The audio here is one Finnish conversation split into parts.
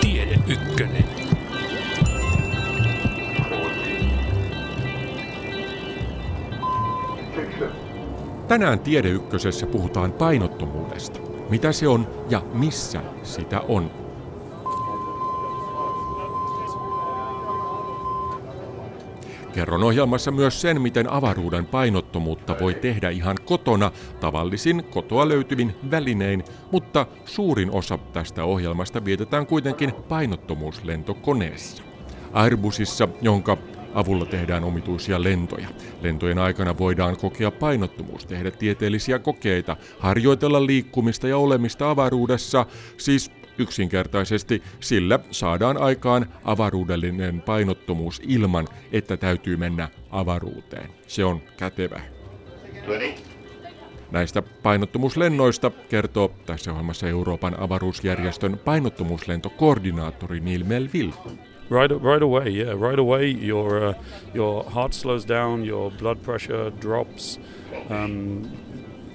Tiede ykkönen. Tänään Tiede Ykkösessä puhutaan painottomuudesta. Mitä se on ja missä sitä on. Kerron ohjelmassa myös sen, miten avaruuden painottomuutta voi tehdä ihan kotona tavallisin kotoa löytyvin välinein, mutta suurin osa tästä ohjelmasta vietetään kuitenkin painottomuuslentokoneessa. Airbusissa, jonka avulla tehdään omituisia lentoja. Lentojen aikana voidaan kokea painottomuus, tehdä tieteellisiä kokeita, harjoitella liikkumista ja olemista avaruudessa, siis yksinkertaisesti sillä saadaan aikaan avaruudellinen painottomuus ilman, että täytyy mennä avaruuteen. Se on kätevä. Näistä painottomuuslennoista kertoo tässä ohjelmassa Euroopan avaruusjärjestön painottomuuslentokoordinaattori Neil Melville. Right, right away, yeah, right away. Your uh, your heart slows down, your blood pressure drops, um,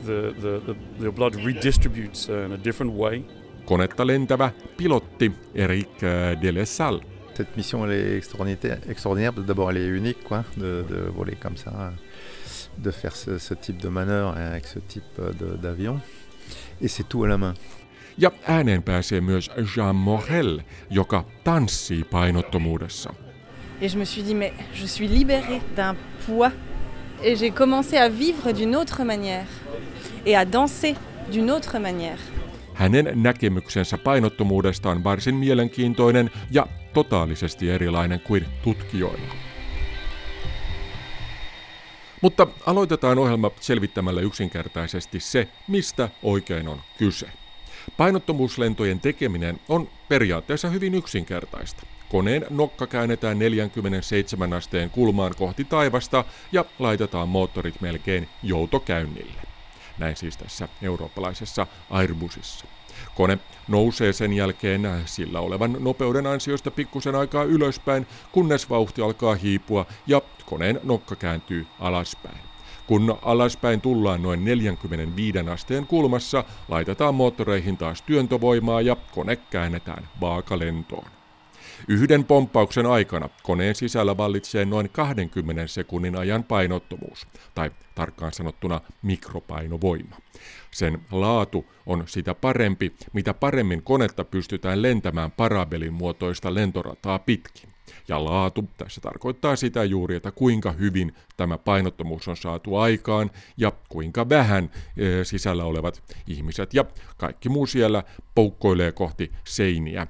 the, the, the your blood redistributes uh, in a different way. Konetta lentävä pilotti Eric äh, Delessal. Cette mission elle est extraordinaire, d'abord elle est unique quoi, de, de voler comme ça, de faire ce, ce type de manœuvre avec ce type de- d'avion. Et c'est tout à la main. Ja ääneen pääsee myös Jean Morel, joka tanssii painottomuudessa. Et je me suis dit, mais je suis libérée d'un poids. Et j'ai commencé à vivre d'une autre manière et à danser d'une autre manière. Hänen näkemyksensä painottomuudesta on varsin mielenkiintoinen ja totaalisesti erilainen kuin tutkijoilla. Mutta aloitetaan ohjelma selvittämällä yksinkertaisesti se, mistä oikein on kyse. Painottomuuslentojen tekeminen on periaatteessa hyvin yksinkertaista. Koneen nokka käännetään 47 asteen kulmaan kohti taivasta ja laitetaan moottorit melkein joutokäynnille. Näin siis tässä eurooppalaisessa Airbusissa. Kone nousee sen jälkeen sillä olevan nopeuden ansiosta pikkusen aikaa ylöspäin, kunnes vauhti alkaa hiipua ja koneen nokka kääntyy alaspäin. Kun alaspäin tullaan noin 45 asteen kulmassa, laitetaan moottoreihin taas työntövoimaa ja kone käännetään vaakalentoon. Yhden pomppauksen aikana koneen sisällä vallitsee noin 20 sekunnin ajan painottomuus, tai tarkkaan sanottuna mikropainovoima. Sen laatu on sitä parempi, mitä paremmin konetta pystytään lentämään parabelin muotoista lentorataa pitkin. Ja laatu tässä tarkoittaa sitä juuri, että kuinka hyvin tämä painottomuus on saatu aikaan ja kuinka vähän e, sisällä olevat ihmiset ja kaikki muu siellä poukkoilee kohti seiniä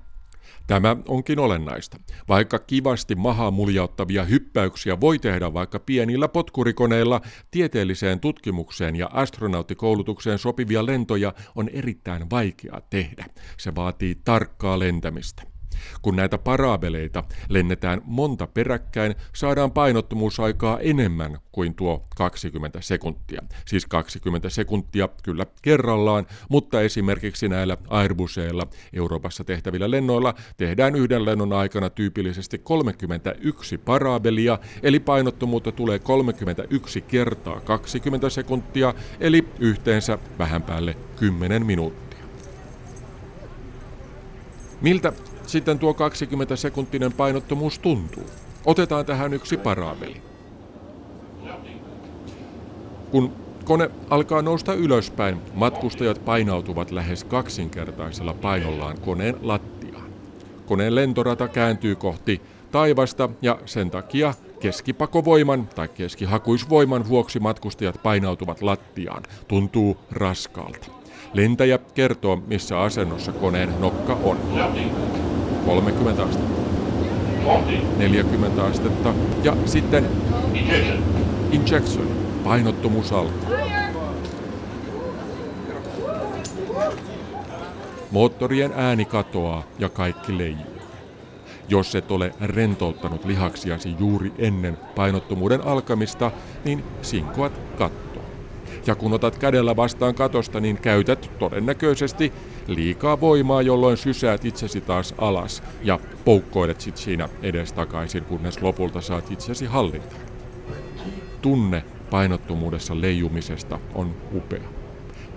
Tämä onkin olennaista. Vaikka kivasti mahaa muljauttavia hyppäyksiä voi tehdä vaikka pienillä potkurikoneilla, tieteelliseen tutkimukseen ja astronauttikoulutukseen sopivia lentoja on erittäin vaikea tehdä. Se vaatii tarkkaa lentämistä. Kun näitä parabeleita lennetään monta peräkkäin, saadaan painottomuusaikaa enemmän kuin tuo 20 sekuntia. Siis 20 sekuntia kyllä kerrallaan, mutta esimerkiksi näillä Airbuseilla Euroopassa tehtävillä lennoilla tehdään yhden lennon aikana tyypillisesti 31 parabelia, eli painottomuutta tulee 31 kertaa 20 sekuntia, eli yhteensä vähän päälle 10 minuuttia. Miltä sitten tuo 20 sekuntinen painottomuus tuntuu? Otetaan tähän yksi parabeli. Kun kone alkaa nousta ylöspäin, matkustajat painautuvat lähes kaksinkertaisella painollaan koneen lattiaan. Koneen lentorata kääntyy kohti taivasta ja sen takia keskipakovoiman tai keskihakuisvoiman vuoksi matkustajat painautuvat lattiaan. Tuntuu raskaalta. Lentäjä kertoo, missä asennossa koneen nokka on. 30 astetta, 40 astetta ja sitten injection, painottomuus alkaa. Moottorien ääni katoaa ja kaikki leijuu. Jos et ole rentouttanut lihaksiasi juuri ennen painottomuuden alkamista, niin sinkoat kattoon. Ja kun otat kädellä vastaan katosta, niin käytät todennäköisesti liikaa voimaa, jolloin sysäät itsesi taas alas ja poukkoilet sit siinä edestakaisin, kunnes lopulta saat itsesi hallintaan. Tunne painottomuudessa leijumisesta on upea.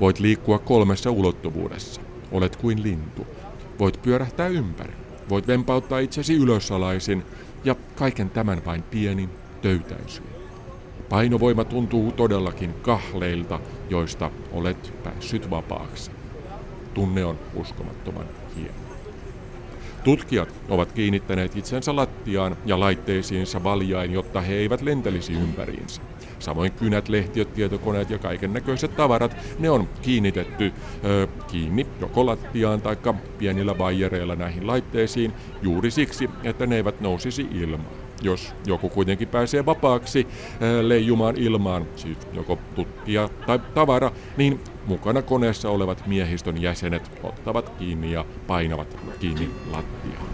Voit liikkua kolmessa ulottuvuudessa. Olet kuin lintu. Voit pyörähtää ympäri. Voit vempauttaa itsesi ylösalaisin ja kaiken tämän vain pienin töytäisyin. Painovoima tuntuu todellakin kahleilta, joista olet päässyt vapaaksi. Tunne on uskomattoman hieno. Tutkijat ovat kiinnittäneet itsensä lattiaan ja laitteisiinsa valjain, jotta he eivät lentelisi ympäriinsä. Samoin kynät, lehtiöt, tietokoneet ja kaiken näköiset tavarat, ne on kiinnitetty ö, kiinni joko lattiaan tai pienillä vaijereilla näihin laitteisiin juuri siksi, että ne eivät nousisi ilmaan. Jos joku kuitenkin pääsee vapaaksi ää, leijumaan ilmaan, siis joko tuttia tai tavara, niin mukana koneessa olevat miehistön jäsenet ottavat kiinni ja painavat kiinni lattiaan.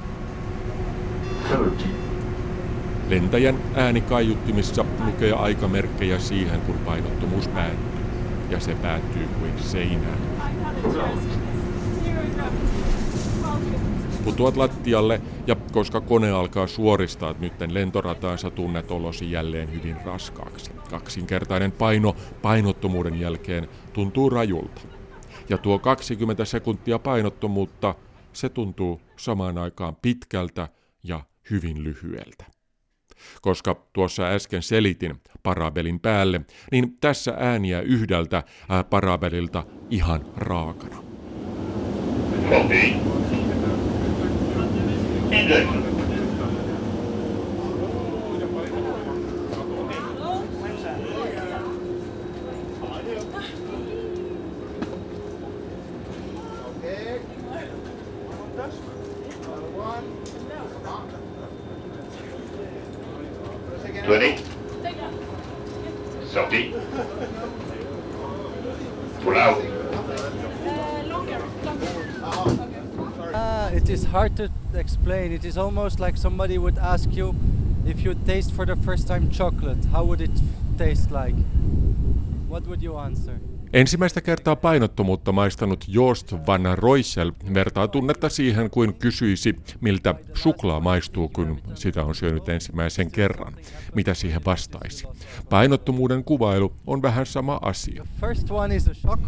Lentäjän ääni kaiuttimissa lukee aikamerkkejä siihen, kun painottomuus päättyy. Ja se päättyy kuin seinään. Putoat lattialle ja koska kone alkaa suoristaa nytten lentorataansa, tunnet olosi jälleen hyvin raskaaksi. Kaksinkertainen paino painottomuuden jälkeen tuntuu rajulta. Ja tuo 20 sekuntia painottomuutta, se tuntuu samaan aikaan pitkältä ja hyvin lyhyeltä. Koska tuossa äsken selitin parabelin päälle, niin tässä ääniä yhdeltä parabelilta ihan raakana. Copy. England. Explain. It is almost like somebody would ask you if you taste for the first time chocolate, how would it taste like? What would you answer? Ensimmäistä kertaa painottomuutta maistanut Joost van Roissel vertaa tunnetta siihen kuin kysyisi, miltä suklaa maistuu, kun sitä on syönyt ensimmäisen kerran. Mitä siihen vastaisi? Painottomuuden kuvailu on vähän sama asia. First one is a shock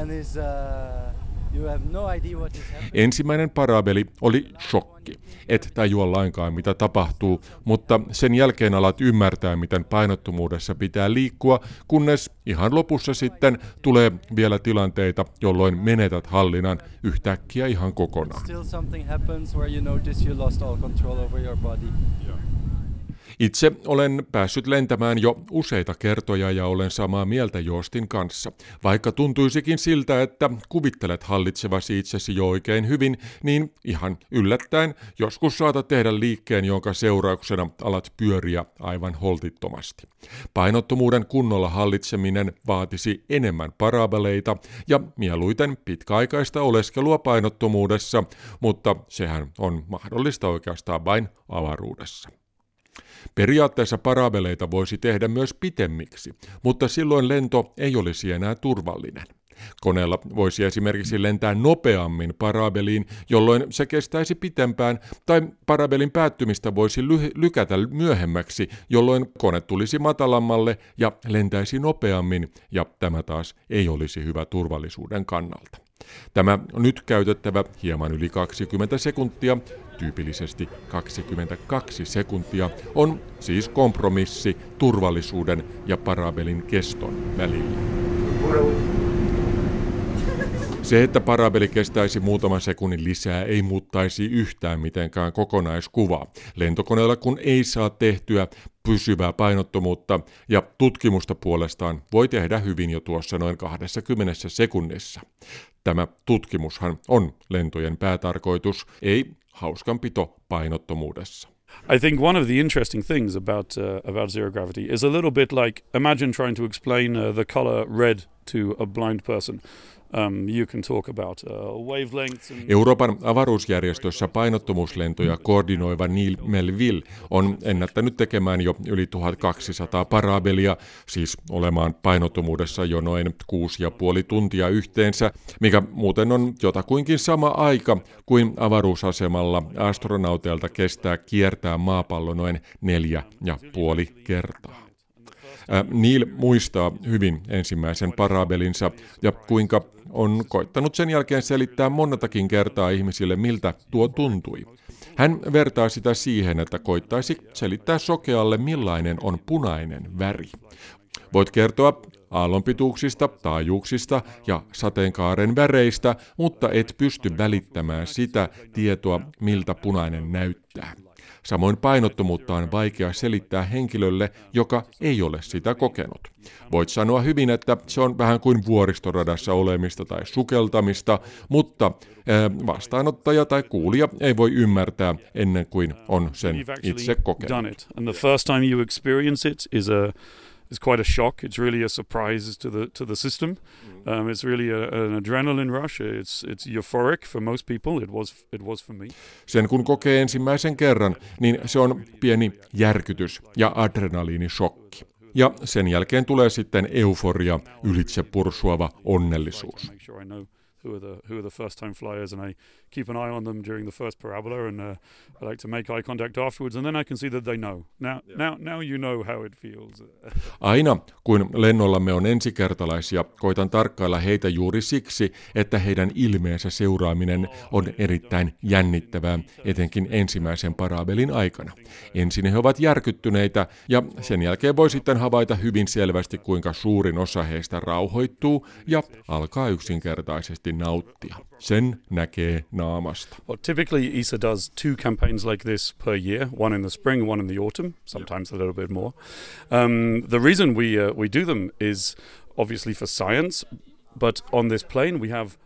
and is uh, No Ensimmäinen parabeli oli shokki. Et tajua lainkaan mitä tapahtuu, mutta sen jälkeen alat ymmärtää, miten painottomuudessa pitää liikkua, kunnes ihan lopussa sitten tulee vielä tilanteita, jolloin menetät hallinnan yhtäkkiä ihan kokonaan. Itse olen päässyt lentämään jo useita kertoja ja olen samaa mieltä Joostin kanssa. Vaikka tuntuisikin siltä, että kuvittelet hallitsevasi itsesi jo oikein hyvin, niin ihan yllättäen joskus saatat tehdä liikkeen, jonka seurauksena alat pyöriä aivan holtittomasti. Painottomuuden kunnolla hallitseminen vaatisi enemmän parabeleita ja mieluiten pitkäaikaista oleskelua painottomuudessa, mutta sehän on mahdollista oikeastaan vain avaruudessa. Periaatteessa parabeleita voisi tehdä myös pitemmiksi, mutta silloin lento ei olisi enää turvallinen. Koneella voisi esimerkiksi lentää nopeammin parabeliin, jolloin se kestäisi pitempään, tai parabelin päättymistä voisi ly- lykätä myöhemmäksi, jolloin kone tulisi matalammalle ja lentäisi nopeammin, ja tämä taas ei olisi hyvä turvallisuuden kannalta. Tämä nyt käytettävä hieman yli 20 sekuntia, tyypillisesti 22 sekuntia, on siis kompromissi turvallisuuden ja parabelin keston välillä. Se, että parabeli kestäisi muutaman sekunnin lisää, ei muuttaisi yhtään mitenkään kokonaiskuvaa. Lentokoneella kun ei saa tehtyä pysyvää painottomuutta ja tutkimusta puolestaan voi tehdä hyvin jo tuossa noin 20 sekunnissa. Tämä tutkimushan on lentojen päätarkoitus, ei hauskanpito painottomuudessa. I think one of the interesting things about uh, about zero gravity is a little bit like imagine trying to explain uh, the color red to a blind person. Um, uh. Euroopan avaruusjärjestössä painottomuuslentoja koordinoiva Neil Melville on ennättänyt tekemään jo yli 1200 parabelia, siis olemaan painottomuudessa jo noin kuusi ja puoli tuntia yhteensä, mikä muuten on jotakuinkin sama aika kuin avaruusasemalla astronauteilta kestää kiertää maapallo noin neljä ja puoli kertaa. Neil muistaa hyvin ensimmäisen parabelinsa ja kuinka on koittanut sen jälkeen selittää monetakin kertaa ihmisille, miltä tuo tuntui. Hän vertaa sitä siihen, että koittaisi selittää sokealle, millainen on punainen väri. Voit kertoa aallonpituuksista, taajuuksista ja sateenkaaren väreistä, mutta et pysty välittämään sitä tietoa, miltä punainen näyttää. Samoin painottomuutta on vaikea selittää henkilölle, joka ei ole sitä kokenut. Voit sanoa hyvin, että se on vähän kuin vuoristoradassa olemista tai sukeltamista, mutta vastaanottaja tai kuulija ei voi ymmärtää ennen kuin on sen itse kokenut. It's quite a shock. It's really a surprise to the to the system. Mm. Um, it's really a, an adrenaline rush. It's it's euphoric for most people. It was it was for me. Sen kun kokee ensimmäisen kerran, niin se on pieni järkytys ja adrenaliinishokki. Ja sen jälkeen tulee sitten euforia, ylitse pursuava onnellisuus who are the who are the first time flyers, and I keep an eye on them during the first parabola, and uh, I like to make eye contact afterwards, and then I can see that they know. Now, yeah. now, now you know how it feels. Aina kun lennollamme on ensikertalaisia, koitan tarkkailla heitä juuri siksi, että heidän ilmeensä seuraaminen on erittäin jännittävää, etenkin ensimmäisen parabelin aikana. Ensin he ovat järkyttyneitä, ja sen jälkeen voi sitten havaita hyvin selvästi, kuinka suurin osa heistä rauhoittuu ja alkaa yksinkertaisesti nauttia. Sen näkee naamasta. Well, typically ESA does two campaigns like this per year, one in the spring, one in the autumn, sometimes a little bit more. Um, the reason we, uh, we do them is obviously for science, but on this plane we have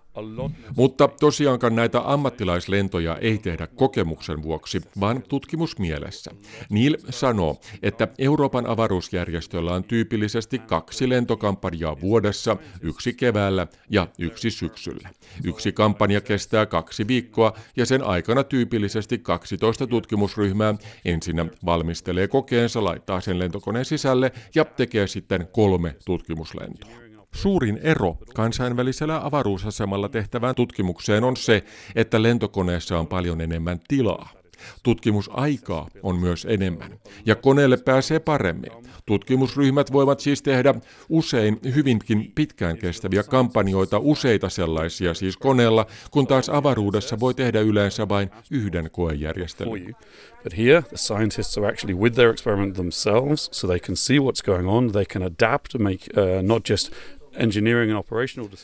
mutta tosiaankaan näitä ammattilaislentoja ei tehdä kokemuksen vuoksi, vaan tutkimusmielessä. Neil sanoo, että Euroopan avaruusjärjestöllä on tyypillisesti kaksi lentokampanjaa vuodessa, yksi keväällä ja yksi syksyllä. Yksi kampanja kestää kaksi viikkoa ja sen aikana tyypillisesti 12 tutkimusryhmää ensinnä valmistelee kokeensa, laittaa sen lentokoneen sisälle ja tekee sitten kolme tutkimuslentoa. Suurin ero kansainvälisellä avaruusasemalla tehtävään tutkimukseen on se, että lentokoneessa on paljon enemmän tilaa. Tutkimusaikaa on myös enemmän, ja koneelle pääsee paremmin. Tutkimusryhmät voivat siis tehdä usein hyvinkin pitkään kestäviä kampanjoita, useita sellaisia siis koneella, kun taas avaruudessa voi tehdä yleensä vain yhden koejärjestelmän.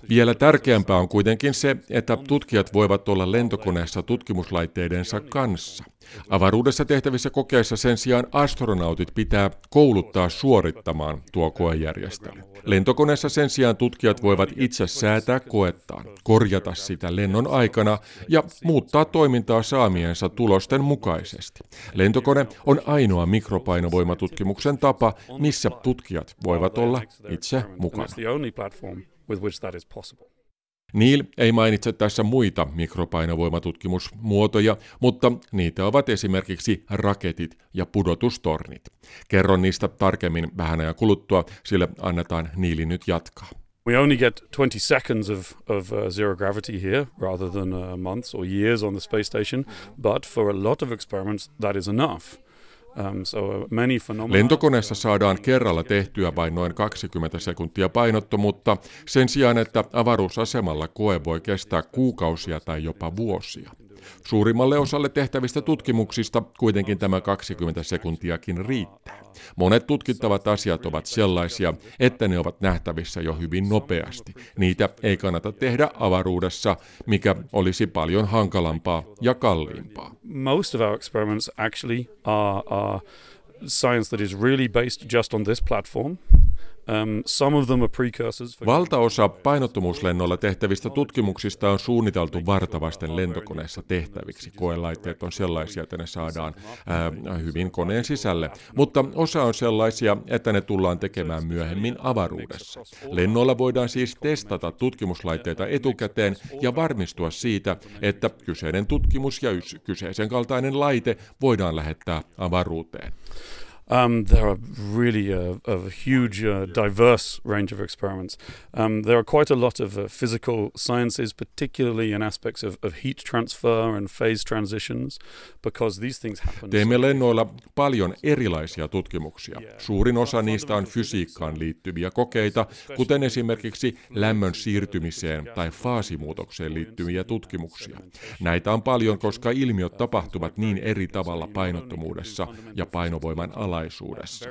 Vielä tärkeämpää on kuitenkin se, että tutkijat voivat olla lentokoneessa tutkimuslaitteidensa kanssa. Avaruudessa tehtävissä kokeissa sen sijaan astronautit pitää kouluttaa suorittamaan tuo koejärjestely. Lentokoneessa sen sijaan tutkijat voivat itse säätää koettaan, korjata sitä lennon aikana ja muuttaa toimintaa saamiensa tulosten mukaisesti. Lentokone on ainoa mikropainovoimatutkimuksen tapa, missä tutkijat voivat olla itse mukana. Neil ei mainitse tässä muita mikropainovoimatutkimusmuotoja, mutta niitä ovat esimerkiksi raketit ja pudotustornit. Kerron niistä tarkemmin vähän ajan kuluttua, sillä annetaan Neilin nyt jatkaa. We only get 20 seconds of, of uh, zero gravity here rather than uh, months or years on the space station, but for a lot of experiments that is enough. Um, Lentokoneessa saadaan kerralla tehtyä vain noin 20 sekuntia painottomuutta, sen sijaan että avaruusasemalla koe voi kestää kuukausia tai jopa vuosia. Suurimmalle osalle tehtävistä tutkimuksista kuitenkin tämä 20 sekuntiakin riittää. Monet tutkittavat asiat ovat sellaisia, että ne ovat nähtävissä jo hyvin nopeasti. Niitä ei kannata tehdä avaruudessa, mikä olisi paljon hankalampaa ja kalliimpaa. Most of our experiments actually are, are science that is really based just on this platform. Um. Valtaosa painottomuuslennolla tehtävistä tutkimuksista on suunniteltu vartavasten lentokoneessa tehtäviksi. Koelaitteet on sellaisia, että ne saadaan ää, hyvin koneen sisälle, mutta osa on sellaisia, että ne tullaan tekemään myöhemmin avaruudessa. Lennolla voidaan siis testata tutkimuslaitteita etukäteen ja varmistua siitä, että kyseinen tutkimus ja kyseisen kaltainen laite voidaan lähettää avaruuteen. Um, there are really a, a huge, uh, diverse range of experiments. Um, there are quite a lot of uh, physical sciences, particularly in aspects of, of heat transfer and phase transitions, because these things happen. Teemme lennoilla paljon erilaisia tutkimuksia. Suurin osa niistä on fysiikkaan liittyviä kokeita, kuten esimerkiksi lämmön siirtymiseen tai faasimuutokseen liittyviä tutkimuksia. Näitä on paljon, koska ilmiöt tapahtuvat niin eri tavalla painottomuudessa ja painovoiman ala tulevaisuudessa.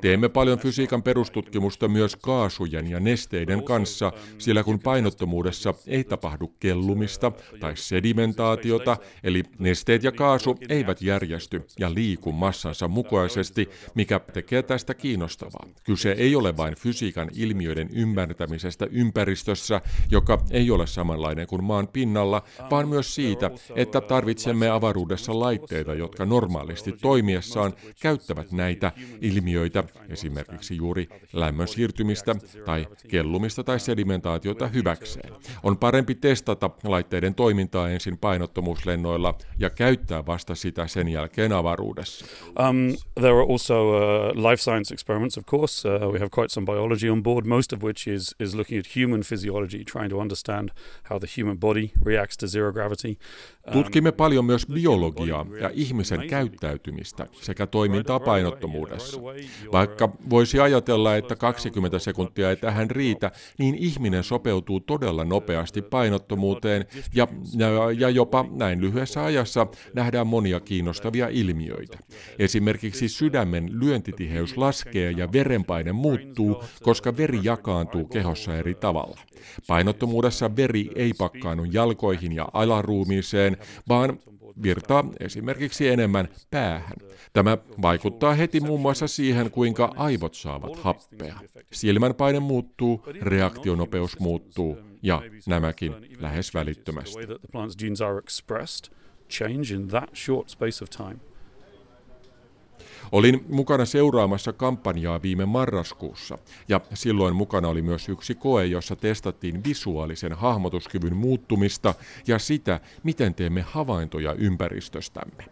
Teemme paljon fysiikan perustutkimusta myös kaasujen ja nesteiden kanssa, sillä kun painottomuudessa ei tapahdu kellumista tai sedimentaatiota, eli nesteet ja kaasu eivät järjesty ja liiku massansa mukaisesti, mikä tekee tästä kiinnostavaa. Kyse ei ole vain fysiikan ilmiöiden ymmärtämisestä ympäristössä, joka ei ole samanlainen kuin maan pinnalla, vaan myös siitä, että tarvitsemme avaruudessa laitteita, jotka normaalisti toimiessaan käyttävät näitä ilmiöitä, esimerkiksi juuri lämmön siirtymistä tai kellumista tai sedimentaatiota hyväkseen. On parempi testata laitteiden toimintaa ensin painottomuuslennoilla ja käyttää vasta sitä sen jälkeen avaruudessa. Um, there are also uh, life science experiments, of course. Uh, we have quite some biology on board, most of which is, is looking at human physiology, trying to understand how the human body reacts to zero gravity. Tutkimme paljon myös biologiaa ja ihmisen käyttäytymistä sekä toimintaa painottomuudessa. Vaikka voisi ajatella, että 20 sekuntia ei tähän riitä, niin ihminen sopeutuu todella nopeasti painottomuuteen ja, ja, ja jopa näin lyhyessä ajassa nähdään monia kiinnostavia ilmiöitä. Esimerkiksi sydämen lyöntitiheys laskee ja verenpaine muuttuu, koska veri jakaantuu kehossa eri tavalla. Painottomuudessa veri ei pakkaannu jalkoihin ja alaruumiiseen, vaan virtaa esimerkiksi enemmän päähän. Tämä vaikuttaa heti muun muassa siihen, kuinka aivot saavat happea. Silmänpaine muuttuu, reaktionopeus muuttuu ja nämäkin lähes välittömästi. change in that short space of time. Olin mukana seuraamassa kampanjaa viime marraskuussa, ja silloin mukana oli myös yksi koe, jossa testattiin visuaalisen hahmotuskyvyn muuttumista ja sitä, miten teemme havaintoja ympäristöstämme.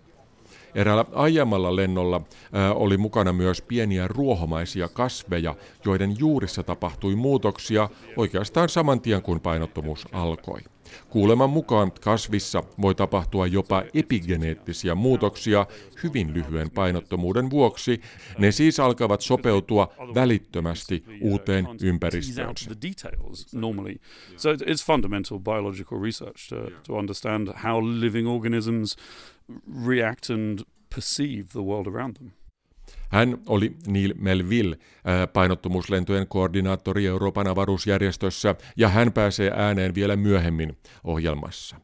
Eräällä aiemmalla lennolla ää, oli mukana myös pieniä ruohomaisia kasveja, joiden juurissa tapahtui muutoksia oikeastaan saman tien kuin painottomuus alkoi. Kuuleman mukaan kasvissa voi tapahtua jopa epigeneettisiä muutoksia hyvin lyhyen painottomuuden vuoksi. Ne siis alkavat sopeutua välittömästi uuteen ympäristöön. So it's fundamental biological research to, to understand how living organisms react and perceive the world around them. Hän oli Neil Melville, painottomuuslentojen koordinaattori Euroopan avaruusjärjestössä, ja hän pääsee ääneen vielä myöhemmin ohjelmassa.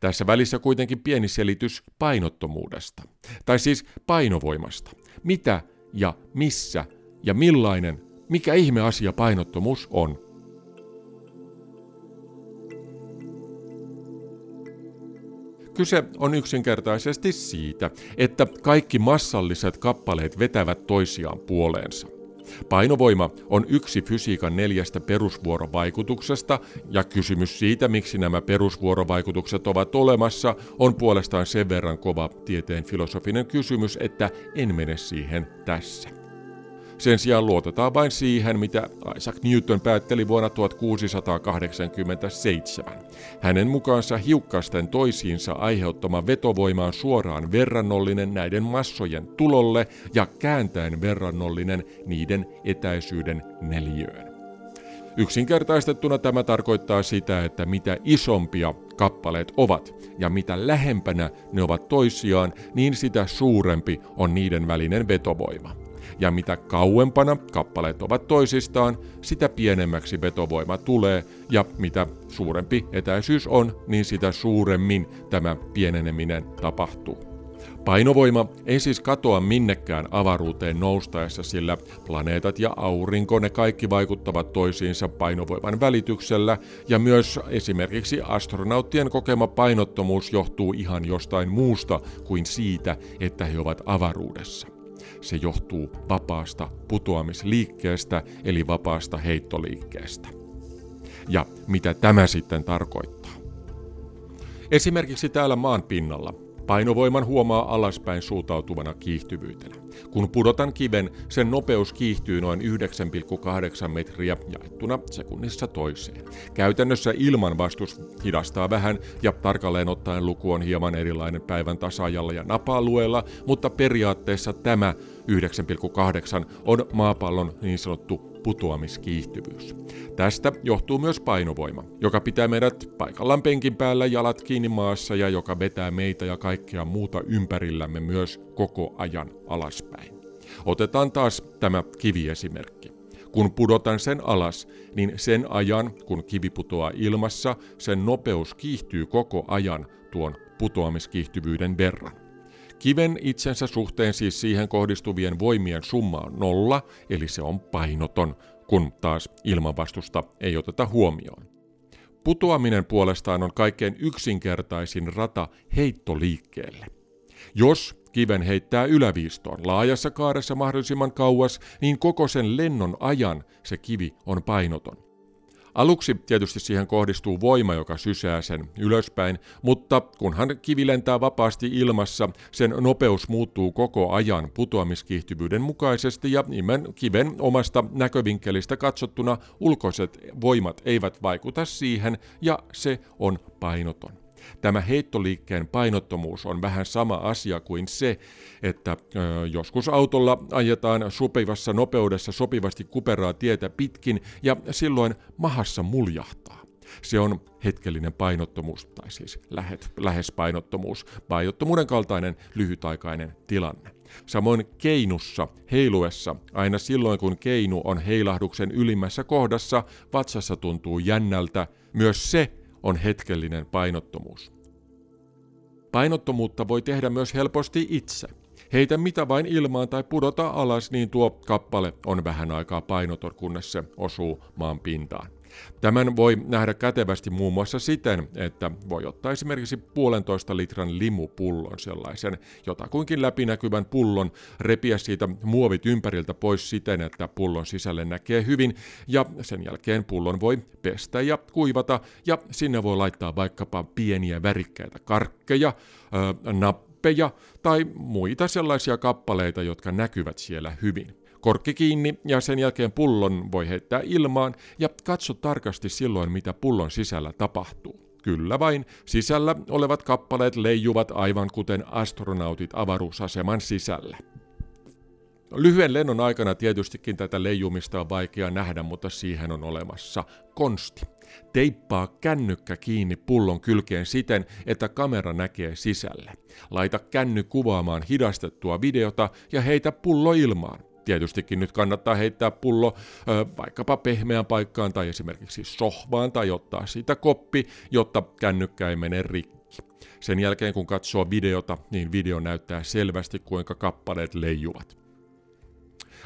Tässä välissä kuitenkin pieni selitys painottomuudesta, tai siis painovoimasta. Mitä ja missä ja millainen, mikä ihme asia painottomuus on? Kyse on yksinkertaisesti siitä, että kaikki massalliset kappaleet vetävät toisiaan puoleensa. Painovoima on yksi fysiikan neljästä perusvuorovaikutuksesta, ja kysymys siitä, miksi nämä perusvuorovaikutukset ovat olemassa, on puolestaan sen verran kova tieteen filosofinen kysymys, että en mene siihen tässä. Sen sijaan luotetaan vain siihen, mitä Isaac Newton päätteli vuonna 1687. Hänen mukaansa hiukkasten toisiinsa aiheuttama vetovoima on suoraan verrannollinen näiden massojen tulolle ja kääntäen verrannollinen niiden etäisyyden neliöön. Yksinkertaistettuna tämä tarkoittaa sitä, että mitä isompia kappaleet ovat ja mitä lähempänä ne ovat toisiaan, niin sitä suurempi on niiden välinen vetovoima ja mitä kauempana kappaleet ovat toisistaan, sitä pienemmäksi vetovoima tulee, ja mitä suurempi etäisyys on, niin sitä suuremmin tämä pieneneminen tapahtuu. Painovoima ei siis katoa minnekään avaruuteen noustaessa, sillä planeetat ja aurinko ne kaikki vaikuttavat toisiinsa painovoiman välityksellä, ja myös esimerkiksi astronauttien kokema painottomuus johtuu ihan jostain muusta kuin siitä, että he ovat avaruudessa. Se johtuu vapaasta putoamisliikkeestä eli vapaasta heittoliikkeestä. Ja mitä tämä sitten tarkoittaa? Esimerkiksi täällä maan pinnalla Painovoiman huomaa alaspäin suuntautuvana kiihtyvyytenä. Kun pudotan kiven, sen nopeus kiihtyy noin 9,8 metriä jaettuna sekunnissa toiseen. Käytännössä ilman vastus hidastaa vähän ja tarkalleen ottaen luku on hieman erilainen päivän tasaajalla ja napa-alueella, mutta periaatteessa tämä 9,8 on maapallon niin sanottu putoamiskiihtyvyys. Tästä johtuu myös painovoima, joka pitää meidät paikallaan penkin päällä jalat kiinni maassa ja joka vetää meitä ja kaikkea muuta ympärillämme myös koko ajan alaspäin. Otetaan taas tämä kiviesimerkki. Kun pudotan sen alas, niin sen ajan, kun kivi putoaa ilmassa, sen nopeus kiihtyy koko ajan tuon putoamiskiihtyvyyden verran. Kiven itsensä suhteen siis siihen kohdistuvien voimien summa on nolla, eli se on painoton, kun taas ilmanvastusta ei oteta huomioon. Putoaminen puolestaan on kaikkein yksinkertaisin rata heittoliikkeelle. Jos kiven heittää yläviistoon laajassa kaaressa mahdollisimman kauas, niin koko sen lennon ajan se kivi on painoton. Aluksi tietysti siihen kohdistuu voima, joka sysää sen ylöspäin, mutta kunhan kivi lentää vapaasti ilmassa, sen nopeus muuttuu koko ajan putoamiskiihtyvyyden mukaisesti ja nimen kiven omasta näkövinkkelistä katsottuna ulkoiset voimat eivät vaikuta siihen ja se on painoton. Tämä heittoliikkeen painottomuus on vähän sama asia kuin se, että joskus autolla ajetaan sopivassa nopeudessa sopivasti kuperaa tietä pitkin ja silloin mahassa muljahtaa. Se on hetkellinen painottomuus, tai siis lähet, lähes painottomuus, painottomuuden kaltainen lyhytaikainen tilanne. Samoin keinussa, heiluessa, aina silloin kun keinu on heilahduksen ylimmässä kohdassa, vatsassa tuntuu jännältä, myös se on hetkellinen painottomuus. Painottomuutta voi tehdä myös helposti itse. Heitä mitä vain ilmaan tai pudota alas, niin tuo kappale on vähän aikaa painoton, kunnes se osuu maan pintaan. Tämän voi nähdä kätevästi muun muassa siten, että voi ottaa esimerkiksi puolentoista litran limupullon sellaisen jotakuinkin läpinäkyvän pullon, repiä siitä muovit ympäriltä pois siten, että pullon sisälle näkee hyvin, ja sen jälkeen pullon voi pestä ja kuivata, ja sinne voi laittaa vaikkapa pieniä värikkäitä karkkeja, nappeja tai muita sellaisia kappaleita, jotka näkyvät siellä hyvin. Korkki kiinni ja sen jälkeen pullon voi heittää ilmaan ja katso tarkasti silloin, mitä pullon sisällä tapahtuu. Kyllä vain, sisällä olevat kappaleet leijuvat aivan kuten astronautit avaruusaseman sisällä. Lyhyen lennon aikana tietystikin tätä leijumista on vaikea nähdä, mutta siihen on olemassa konsti. Teippaa kännykkä kiinni pullon kylkeen siten, että kamera näkee sisälle. Laita känny kuvaamaan hidastettua videota ja heitä pullo ilmaan. Tietystikin nyt kannattaa heittää pullo ö, vaikkapa pehmeään paikkaan tai esimerkiksi sohvaan tai ottaa siitä koppi, jotta kännykkä ei mene rikki. Sen jälkeen kun katsoo videota, niin video näyttää selvästi kuinka kappaleet leijuvat.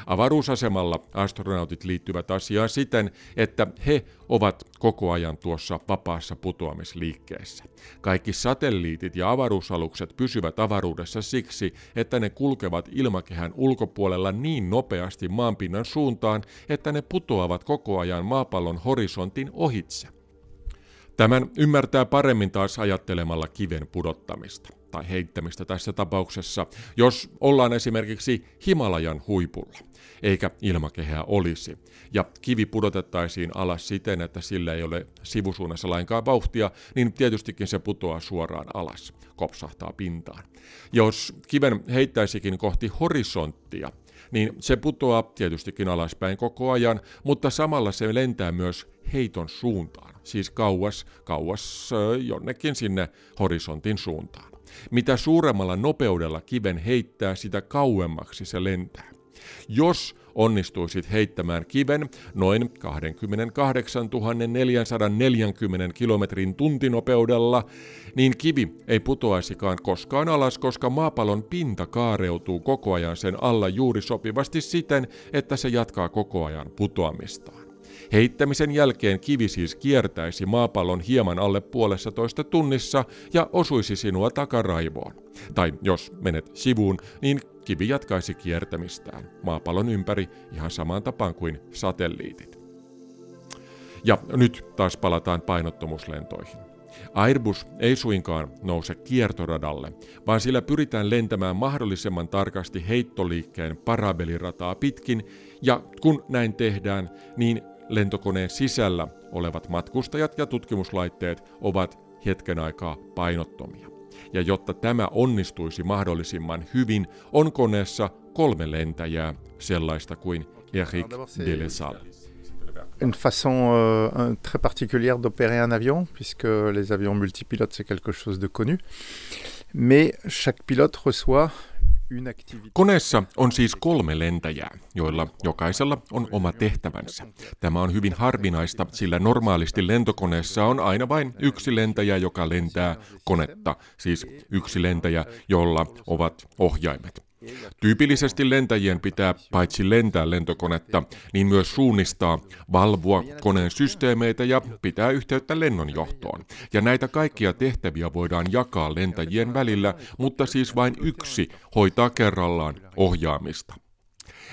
Avaruusasemalla astronautit liittyvät asiaan siten, että he ovat koko ajan tuossa vapaassa putoamisliikkeessä. Kaikki satelliitit ja avaruusalukset pysyvät avaruudessa siksi, että ne kulkevat ilmakehän ulkopuolella niin nopeasti maanpinnan suuntaan, että ne putoavat koko ajan maapallon horisontin ohitse. Tämän ymmärtää paremmin taas ajattelemalla kiven pudottamista tai heittämistä tässä tapauksessa, jos ollaan esimerkiksi Himalajan huipulla, eikä ilmakehää olisi, ja kivi pudotettaisiin alas siten, että sillä ei ole sivusuunnassa lainkaan vauhtia, niin tietystikin se putoaa suoraan alas, kopsahtaa pintaan. Jos kiven heittäisikin kohti horisonttia, niin se putoaa tietystikin alaspäin koko ajan, mutta samalla se lentää myös heiton suuntaan, siis kauas, kauas jonnekin sinne horisontin suuntaan. Mitä suuremmalla nopeudella kiven heittää, sitä kauemmaksi se lentää. Jos onnistuisit heittämään kiven noin 28 440 kilometrin tuntinopeudella, niin kivi ei putoaisikaan koskaan alas, koska maapallon pinta kaareutuu koko ajan sen alla juuri sopivasti siten, että se jatkaa koko ajan putoamistaan. Heittämisen jälkeen kivi siis kiertäisi maapallon hieman alle puolessa toista tunnissa ja osuisi sinua takaraivoon. Tai jos menet sivuun, niin kivi jatkaisi kiertämistään maapallon ympäri ihan samaan tapaan kuin satelliitit. Ja nyt taas palataan painottomuuslentoihin. Airbus ei suinkaan nouse kiertoradalle, vaan sillä pyritään lentämään mahdollisimman tarkasti heittoliikkeen parabelirataa pitkin, ja kun näin tehdään, niin lentokoneen sisällä olevat matkustajat ja tutkimuslaitteet ovat hetken aikaa painottomia. Ja jotta tämä onnistuisi mahdollisimman hyvin, on koneessa kolme lentäjää, sellaista kuin Eric Delesalle. une façon euh, très particulière d'opérer un avion, puisque les avions multipilotes, c'est quelque chose de connu. Mais chaque pilote reçoit Koneessa on siis kolme lentäjää, joilla jokaisella on oma tehtävänsä. Tämä on hyvin harvinaista, sillä normaalisti lentokoneessa on aina vain yksi lentäjä, joka lentää konetta, siis yksi lentäjä, jolla ovat ohjaimet. Tyypillisesti lentäjien pitää paitsi lentää lentokonetta, niin myös suunnistaa, valvoa koneen systeemeitä ja pitää yhteyttä lennonjohtoon. Ja näitä kaikkia tehtäviä voidaan jakaa lentäjien välillä, mutta siis vain yksi hoitaa kerrallaan ohjaamista.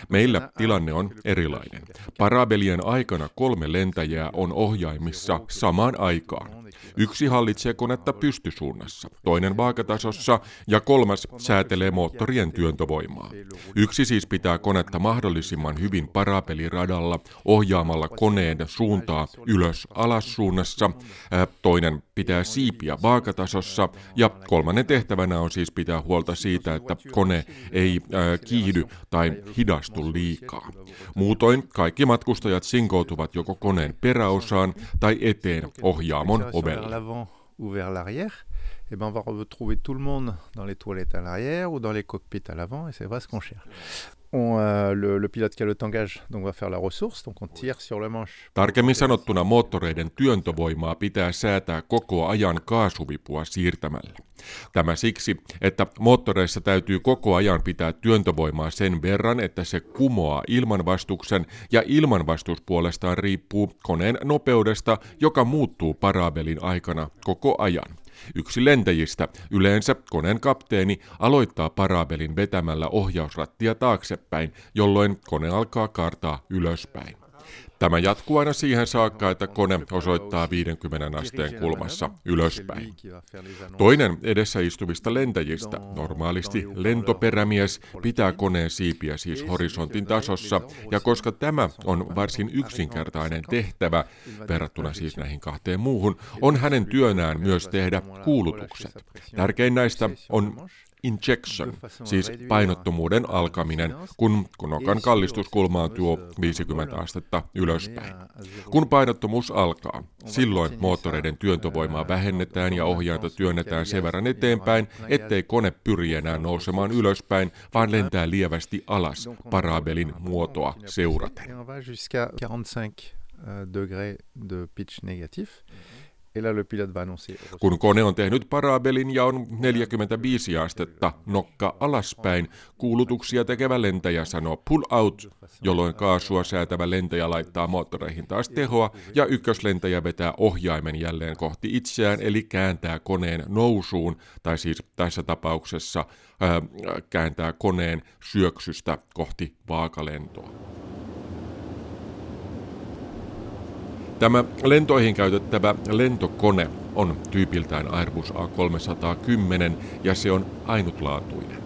Meillä tilanne on erilainen. Parabelien aikana kolme lentäjää on ohjaimissa samaan aikaan. Yksi hallitsee konetta pystysuunnassa, toinen vaakatasossa ja kolmas säätelee moottorien työntövoimaa. Yksi siis pitää konetta mahdollisimman hyvin parapeliradalla ohjaamalla koneen suuntaa ylös-alas suunnassa, toinen pitää siipiä vaakatasossa ja kolmannen tehtävänä on siis pitää huolta siitä, että kone ei kiihdy tai hidastu liikaa. Muutoin kaikki matkustajat sinkoutuvat joko koneen peräosaan tai eteen ohjaamon l'arrière, et eh ben on va retrouver tout le monde dans les toilettes à l'arrière ou dans les cockpits à l'avant, et c'est pas ce qu'on cherche. On, euh, le, le pilote qui a le tangage donc va faire la ressource, donc on tire sur le manche. Tarkemmin sanottuna moottoreiden työntövoimaa pitää säätää koko ajan kaasuvipua siirtämällä. Tämä siksi, että moottoreissa täytyy koko ajan pitää työntövoimaa sen verran, että se kumoaa ilmanvastuksen ja ilmanvastus puolestaan riippuu koneen nopeudesta, joka muuttuu parabelin aikana koko ajan. Yksi lentäjistä, yleensä koneen kapteeni, aloittaa parabelin vetämällä ohjausrattia taaksepäin, jolloin kone alkaa kaartaa ylöspäin. Tämä jatkuu aina siihen saakka, että kone osoittaa 50 asteen kulmassa ylöspäin. Toinen edessä istuvista lentäjistä, normaalisti lentoperämies, pitää koneen siipiä siis horisontin tasossa, ja koska tämä on varsin yksinkertainen tehtävä, verrattuna siis näihin kahteen muuhun, on hänen työnään myös tehdä kuulutukset. Tärkein näistä on injection, siis painottomuuden alkaminen, kun konokan kallistuskulma on tuo 50 astetta ylöspäin. Kun painottomuus alkaa, silloin moottoreiden työntövoimaa vähennetään ja ohjainta työnnetään sen verran eteenpäin, ettei kone pyri enää nousemaan ylöspäin, vaan lentää lievästi alas parabelin muotoa seuraten. degrés de pitch négatif. Kun kone on tehnyt parabelin ja on 45 astetta nokka alaspäin, kuulutuksia tekevä lentäjä sanoo pull out, jolloin kaasua säätävä lentäjä laittaa moottoreihin taas tehoa ja ykköslentäjä vetää ohjaimen jälleen kohti itseään eli kääntää koneen nousuun, tai siis tässä tapauksessa ää, kääntää koneen syöksystä kohti vaakalentoa. Tämä lentoihin käytettävä lentokone on tyypiltään Airbus A310 ja se on ainutlaatuinen.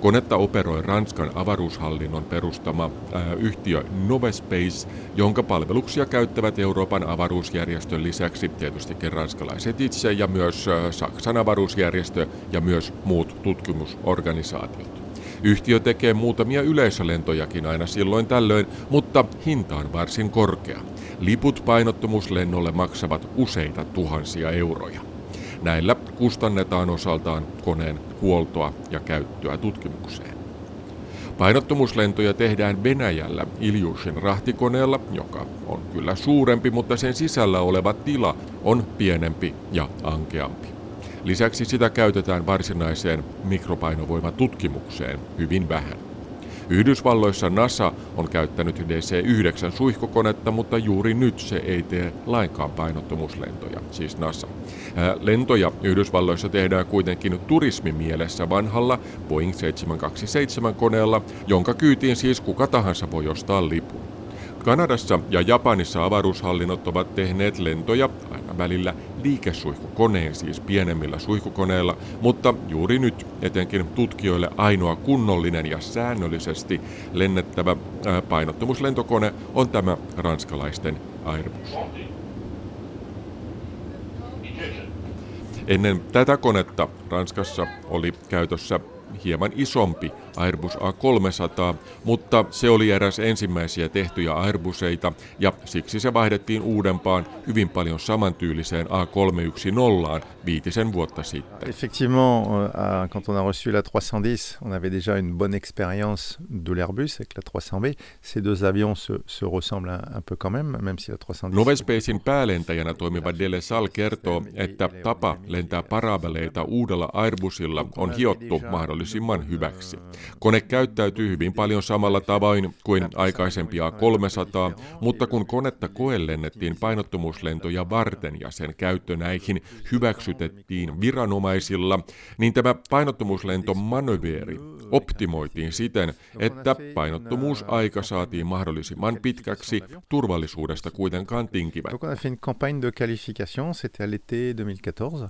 Konetta operoi Ranskan avaruushallinnon perustama ää, yhtiö Novespace, jonka palveluksia käyttävät Euroopan avaruusjärjestön lisäksi tietystikin ranskalaiset itse ja myös ää, Saksan avaruusjärjestö ja myös muut tutkimusorganisaatiot. Yhtiö tekee muutamia yleisölentojakin aina silloin tällöin, mutta hinta on varsin korkea. Liput painottomuuslennolle maksavat useita tuhansia euroja. Näillä kustannetaan osaltaan koneen huoltoa ja käyttöä tutkimukseen. Painottomuuslentoja tehdään Venäjällä Iljushin rahtikoneella, joka on kyllä suurempi, mutta sen sisällä oleva tila on pienempi ja ankeampi. Lisäksi sitä käytetään varsinaiseen mikropainovoimatutkimukseen hyvin vähän. Yhdysvalloissa NASA on käyttänyt DC-9 suihkukonetta, mutta juuri nyt se ei tee lainkaan painottomuuslentoja, siis NASA. Lentoja Yhdysvalloissa tehdään kuitenkin turismimielessä vanhalla Boeing 727-koneella, jonka kyytiin siis kuka tahansa voi ostaa lipun. Kanadassa ja Japanissa avaruushallinnot ovat tehneet lentoja aina välillä liikesuihkukoneen, siis pienemmillä suihkukoneilla, mutta juuri nyt etenkin tutkijoille ainoa kunnollinen ja säännöllisesti lennettävä painottomuuslentokone on tämä ranskalaisten Airbus. Ennen tätä konetta Ranskassa oli käytössä hieman isompi Airbus A300, mutta se oli eräs ensimmäisiä tehtyjä Airbuseita ja siksi se vaihdettiin uudempaan, hyvin paljon samantyyliseen A310 viitisen vuotta sitten. Effectivement, euh, quand on a reçu la 310, on avait déjà une bonne expérience de l'Airbus avec la 300B. Ces deux avions se, se ressemblent un peu quand même, même si la 310... Novespacein päälentäjänä toimiva Dele Sal kertoo, että tapa lentää parabeleita uudella Airbusilla on hiottu mahdollisimman hyväksi. Kone käyttäytyy hyvin paljon samalla tavoin kuin aikaisempia 300, mutta kun konetta koellennettiin painottomuuslentoja varten ja sen käyttö näihin hyväksytettiin viranomaisilla, niin tämä painottomuuslento manöveeri optimoitiin siten, että painottomuusaika saatiin mahdollisimman pitkäksi, turvallisuudesta kuitenkaan l'été 2014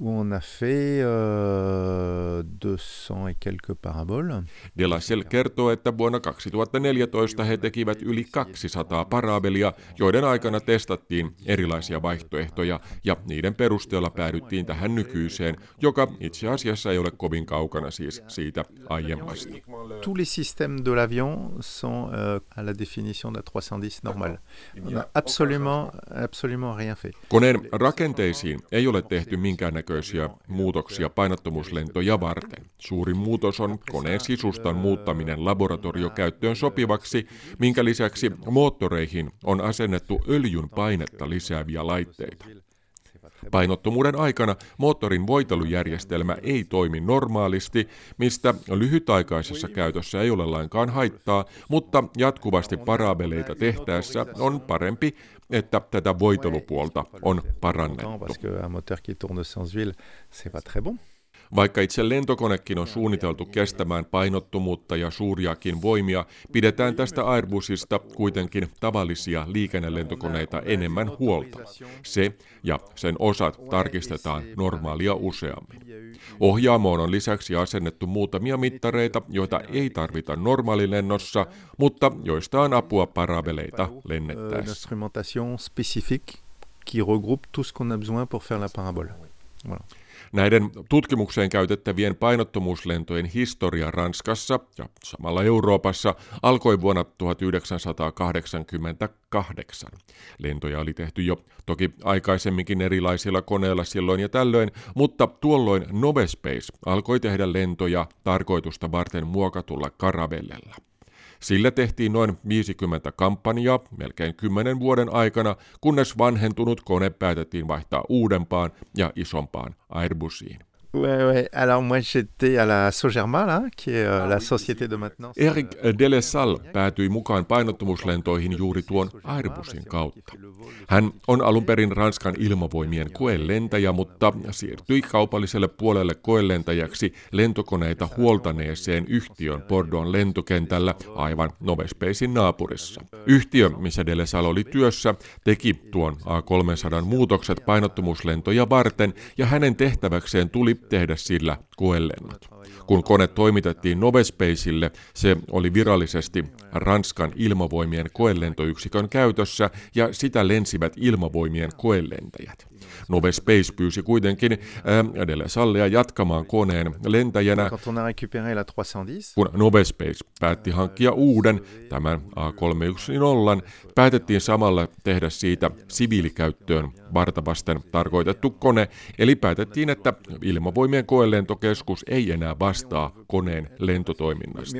où on a fait euh, 200 et quelques paraboles. Delacel kertoo, että vuonna 2014 he tekivät yli 200 parabelia, joiden aikana testattiin erilaisia vaihtoehtoja ja niiden perusteella päädyttiin tähän nykyiseen, joka itse asiassa ei ole kovin kaukana siis siitä aiemmasta. Tous les systèmes de l'avion sont euh, à la définition de la 310 normale. On a absolument, absolument rien fait. Koneen rakenteisiin ei ole tehty minkään näköisiä muutoksia painottomuuslentoja varten. Suurin muutos on koneen sisustan muuttaminen laboratoriokäyttöön sopivaksi, minkä lisäksi moottoreihin on asennettu öljyn painetta lisääviä laitteita. Painottomuuden aikana moottorin voitelujärjestelmä ei toimi normaalisti, mistä lyhytaikaisessa käytössä ei ole lainkaan haittaa, mutta jatkuvasti parabeleita tehtäessä on parempi, että tätä voitelupuolta on parannettu. Vaikka itse lentokonekin on suunniteltu kestämään painottomuutta ja suuriakin voimia, pidetään tästä Airbusista kuitenkin tavallisia liikennelentokoneita enemmän huolta. Se ja sen osat tarkistetaan normaalia useammin. Ohjaamoon on lisäksi asennettu muutamia mittareita, joita ei tarvita normaalilennossa, mutta joista on apua parabeleita lennettäessä. qui regroupe tout ce qu'on a besoin pour faire la parabole. Voilà. Näiden tutkimukseen käytettävien painottomuuslentojen historia Ranskassa ja samalla Euroopassa alkoi vuonna 1988. Lentoja oli tehty jo toki aikaisemminkin erilaisilla koneilla silloin ja tällöin, mutta tuolloin Novespace alkoi tehdä lentoja tarkoitusta varten muokatulla karavellella. Sillä tehtiin noin 50 kampanjaa melkein 10 vuoden aikana, kunnes vanhentunut kone päätettiin vaihtaa uudempaan ja isompaan Airbusiin. Ouais, ouais. Alors moi j'étais à la Sogerma, là, qui est euh, la société de maintenance. Eric Delessal päätyi mukaan painottomuuslentoihin juuri tuon Airbusin kautta. Hän on alun perin Ranskan ilmavoimien koelentäjä, mutta siirtyi kaupalliselle puolelle koelentäjäksi lentokoneita huoltaneeseen yhtiön Bordeaux lentokentällä aivan Novespacein naapurissa. Yhtiö, missä Delessal oli työssä, teki tuon A300 muutokset painottomuuslentoja varten ja hänen tehtäväkseen tuli tehdä sillä koelennot. Kun kone toimitettiin Novespaceille, se oli virallisesti Ranskan ilmavoimien koelentoyksikön käytössä ja sitä lensivät ilmavoimien koelentäjät. Nove Space pyysi kuitenkin äh, edelleen sallia jatkamaan koneen lentäjänä, kun Nove Space päätti hankkia uuden, tämän A310, päätettiin samalla tehdä siitä siviilikäyttöön vartavasten tarkoitettu kone, eli päätettiin, että ilmavoimien koelentokeskus ei enää vastaa koneen lentotoiminnasta.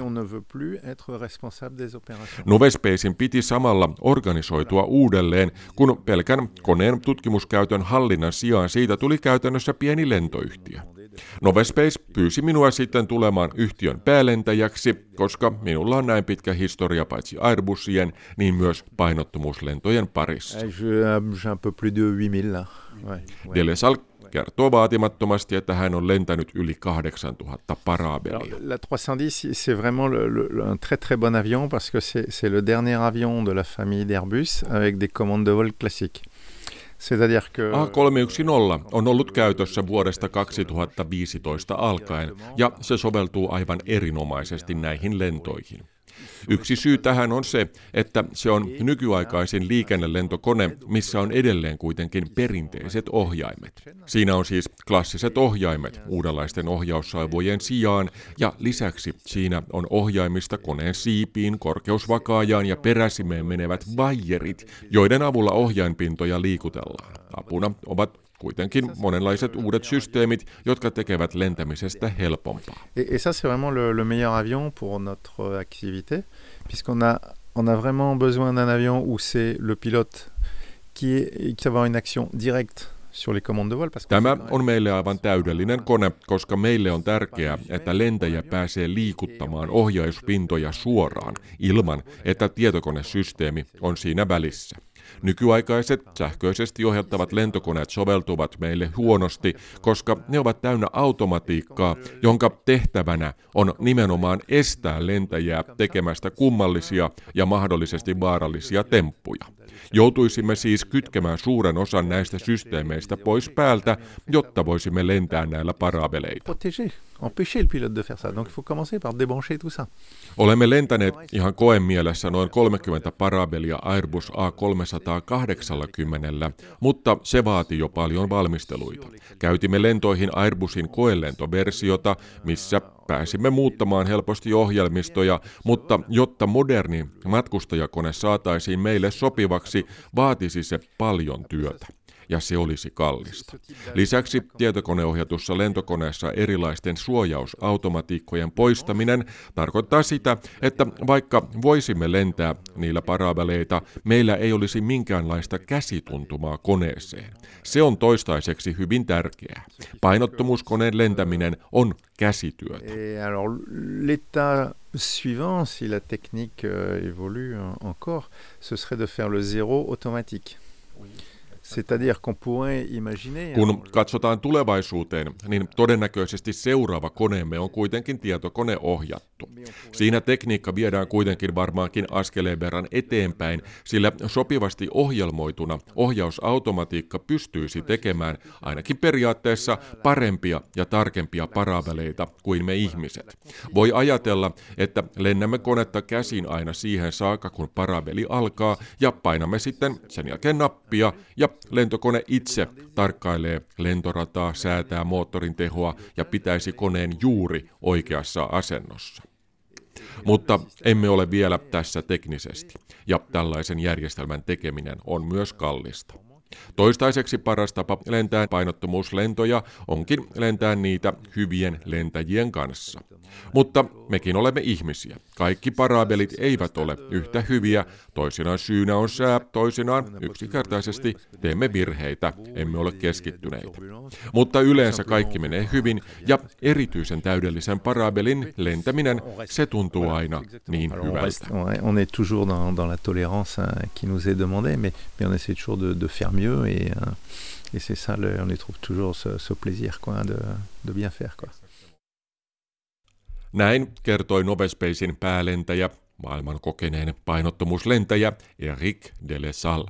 Novespacein piti samalla organisoitua uudelleen, kun pelkän koneen tutkimuskäytön hallinnan sijaan siitä tuli käytännössä pieni lentoyhtiö. Novespace pyysi minua sitten tulemaan yhtiön päälentäjäksi, koska minulla on näin pitkä historia paitsi Airbusien, niin myös painottomuuslentojen parissa. Delesal kertoo vaatimattomasti, että hän on lentänyt yli 8000 parabelia. La 310, c'est vraiment le, le, un très très bon avion parce que c'est le dernier avion de la famille d'Airbus avec des commandes de vol classiques. A310 on ollut käytössä vuodesta 2015 alkaen ja se soveltuu aivan erinomaisesti näihin lentoihin. Yksi syy tähän on se, että se on nykyaikaisin liikennelentokone, missä on edelleen kuitenkin perinteiset ohjaimet. Siinä on siis klassiset ohjaimet uudenlaisten ohjaussaivojen sijaan, ja lisäksi siinä on ohjaimista koneen siipiin, korkeusvakaajaan ja peräsimeen menevät vaijerit, joiden avulla ohjainpintoja liikutellaan. Apuna ovat kuitenkin monenlaiset uudet systeemit, jotka tekevät lentämisestä helpompaa. Et, ça c'est vraiment le, le meilleur avion pour notre activité, puisqu'on a on a vraiment besoin d'un avion où c'est le pilote qui, est, qui va une action directe Tämä on meille aivan täydellinen kone, koska meille on tärkeää, että lentäjä pääsee liikuttamaan ohjauspintoja suoraan ilman, että tietokonesysteemi on siinä välissä. Nykyaikaiset sähköisesti ohjattavat lentokoneet soveltuvat meille huonosti, koska ne ovat täynnä automatiikkaa, jonka tehtävänä on nimenomaan estää lentäjää tekemästä kummallisia ja mahdollisesti vaarallisia temppuja. Joutuisimme siis kytkemään suuren osan näistä systeemeistä pois päältä, jotta voisimme lentää näillä parabeleita. Olemme lentäneet ihan koen mielessä noin 30 parabelia Airbus A380, mutta se vaati jo paljon valmisteluita. Käytimme lentoihin Airbusin koelentoversiota, missä pääsimme muuttamaan helposti ohjelmistoja, mutta jotta moderni matkustajakone saataisiin meille sopivaksi, vaatisi se paljon työtä ja se olisi kallista. Lisäksi tietokoneohjatussa lentokoneessa erilaisten suojausautomatiikkojen poistaminen tarkoittaa sitä, että vaikka voisimme lentää niillä parabeleita, meillä ei olisi minkäänlaista käsituntumaa koneeseen. Se on toistaiseksi hyvin tärkeää. Painottomuuskoneen lentäminen on käsityötä. Suivant, si la technique euh, évolue encore, ce serait de faire le zéro automatique. Kun katsotaan tulevaisuuteen, niin todennäköisesti seuraava koneemme on kuitenkin tietokoneohjattu. Siinä tekniikka viedään kuitenkin varmaankin askeleen verran eteenpäin, sillä sopivasti ohjelmoituna ohjausautomatiikka pystyisi tekemään ainakin periaatteessa parempia ja tarkempia parabeleita kuin me ihmiset. Voi ajatella, että lennämme konetta käsin aina siihen saakka, kun parabeli alkaa, ja painamme sitten sen jälkeen nappia, ja lentokone itse tarkkailee lentorataa, säätää moottorin tehoa ja pitäisi koneen juuri oikeassa asennossa. Mutta emme ole vielä tässä teknisesti, ja tällaisen järjestelmän tekeminen on myös kallista. Toistaiseksi paras tapa lentää painottomuuslentoja onkin lentää niitä hyvien lentäjien kanssa. Mutta mekin olemme ihmisiä. Kaikki parabelit eivät ole yhtä hyviä. Toisinaan syynä on sää, toisinaan yksinkertaisesti teemme virheitä, emme ole keskittyneitä. Mutta yleensä kaikki menee hyvin ja erityisen täydellisen parabelin lentäminen, se tuntuu aina niin hyvältä. On est toujours dans, la tolérance qui nous est demandée, mais, on essaie toujours de, faire mieux et, et c'est ça, le, on y trouve toujours ce, ce plaisir quoi, de, de bien faire. Quoi. Näin kertoi Novespacein päälentäjä, maailman kokeneen painottomuuslentäjä Eric Delesal.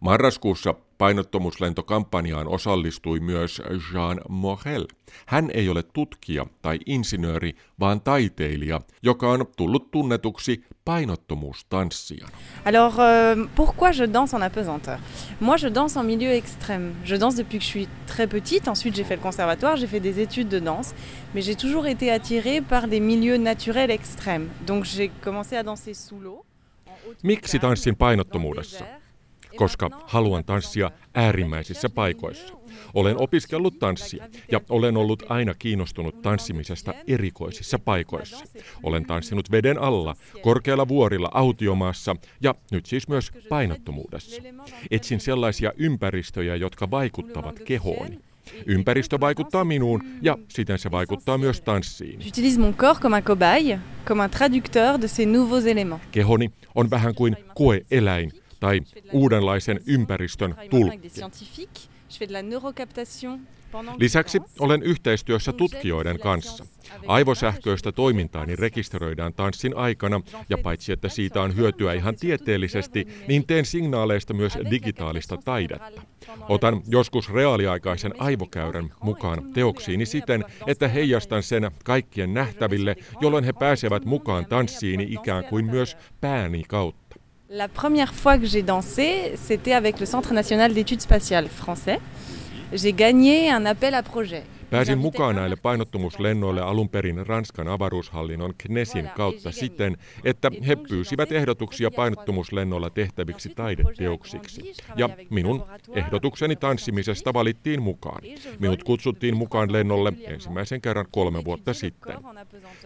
Marraskuussa painottomuuslentokampanjaan osallistui myös Jean Morel. Hän ei ole tutkija tai insinööri, vaan taiteilija, joka on tullut tunnetuksi painottomuustanssijana. Alors, euh, pourquoi je danse en apesanteur Moi, je danse en milieu extrême. Je danse depuis que je suis très petite. Ensuite, j'ai fait le conservatoire, j'ai fait des études de danse. Mais j'ai toujours été attirée par des milieux naturels extrêmes. Donc, j'ai commencé à danser sous l'eau. Miksi tanssin painottomuudessa? Koska haluan tanssia äärimmäisissä paikoissa. Olen opiskellut tanssia ja olen ollut aina kiinnostunut tanssimisesta erikoisissa paikoissa. Olen tanssinut veden alla, korkealla vuorilla, autiomaassa ja nyt siis myös painottomuudessa. Etsin sellaisia ympäristöjä, jotka vaikuttavat kehooni. Ympäristö vaikuttaa minuun ja siten se vaikuttaa myös tanssiin. J'utilise mon corps comme un cobaye, comme un traducteur de ces nouveaux éléments. Kehoni on vähän kuin koeeläin, tai uudenlaisen ympäristön tulkki. Lisäksi olen yhteistyössä tutkijoiden kanssa. Aivosähköistä toimintaani rekisteröidään tanssin aikana, ja paitsi että siitä on hyötyä ihan tieteellisesti, niin teen signaaleista myös digitaalista taidetta. Otan joskus reaaliaikaisen aivokäyrän mukaan teoksiini siten, että heijastan sen kaikkien nähtäville, jolloin he pääsevät mukaan tanssiini ikään kuin myös pääni kautta. La première fois que j'ai dansé, c'était avec le Centre national d'études spatiales français. J'ai gagné un appel à projet. Pääsin mukaan näille painottumuslennoille alun perin Ranskan avaruushallinnon KNESin kautta siten, että he pyysivät ehdotuksia painottumuslennolla tehtäviksi taideteoksiksi. Ja minun ehdotukseni tanssimisesta valittiin mukaan. Minut kutsuttiin mukaan lennolle ensimmäisen kerran kolme vuotta sitten.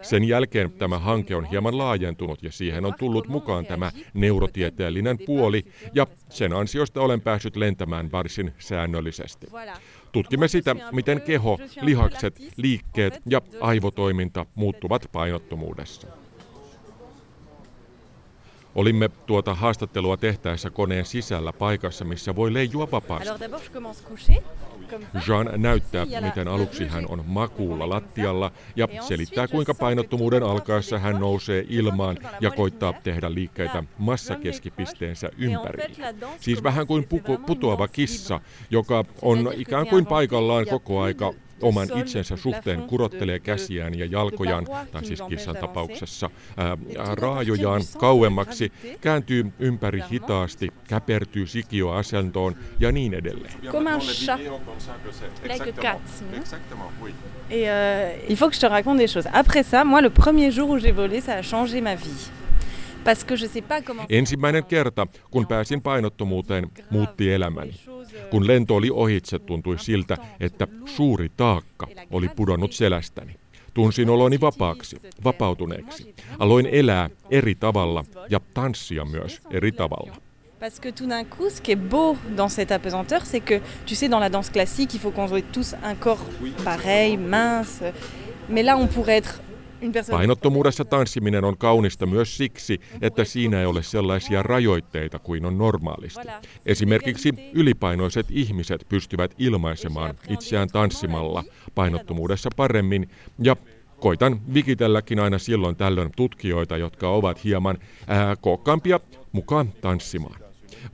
Sen jälkeen tämä hanke on hieman laajentunut ja siihen on tullut mukaan tämä neurotieteellinen puoli ja sen ansiosta olen päässyt lentämään varsin säännöllisesti. Tutkimme sitä, miten keho, lihakset, liikkeet ja aivotoiminta muuttuvat painottomuudessa. Olimme tuota haastattelua tehtäessä koneen sisällä paikassa, missä voi leijua vapaasti. Jean näyttää, miten aluksi hän on makuulla lattialla ja selittää, kuinka painottomuuden alkaessa hän nousee ilmaan ja koittaa tehdä liikkeitä massakeskipisteensä ympärillä. Siis vähän kuin puku, putoava kissa, joka on ikään kuin paikallaan koko aika oman itsensä suhteen kurottelee käsiään ja jalkojaan, tai siis kissan tapauksessa, ää, raajojaan kauemmaksi, kääntyy ympäri hitaasti, käpertyy sikioasentoon ja niin edelleen. Comme un chat. Like a cat. non Et euh, il faut que je te raconte des choses. Après ça, moi, le premier jour où j'ai volé, ça a changé ma vie. Ensimmäinen kerta, kun pääsin painottomuuteen, muutti elämäni. Kun lento oli ohitse, tuntui siltä, että suuri taakka oli pudonnut selästäni. Tunsin oloni vapaaksi, vapautuneeksi. Aloin elää eri tavalla ja tanssia myös eri tavalla. Parce que tout d'un coup, ce qui est beau dans cette apesanteur, c'est que, tu sais, dans la danse classique, il faut qu'on soit tous un corps pareil, mince. Mais là, on pourrait être. Painottomuudessa tanssiminen on kaunista myös siksi, että siinä ei ole sellaisia rajoitteita kuin on normaalisti. Esimerkiksi ylipainoiset ihmiset pystyvät ilmaisemaan itseään tanssimalla painottomuudessa paremmin ja Koitan vikitelläkin aina silloin tällöin tutkijoita, jotka ovat hieman ää, kookkaampia mukaan tanssimaan.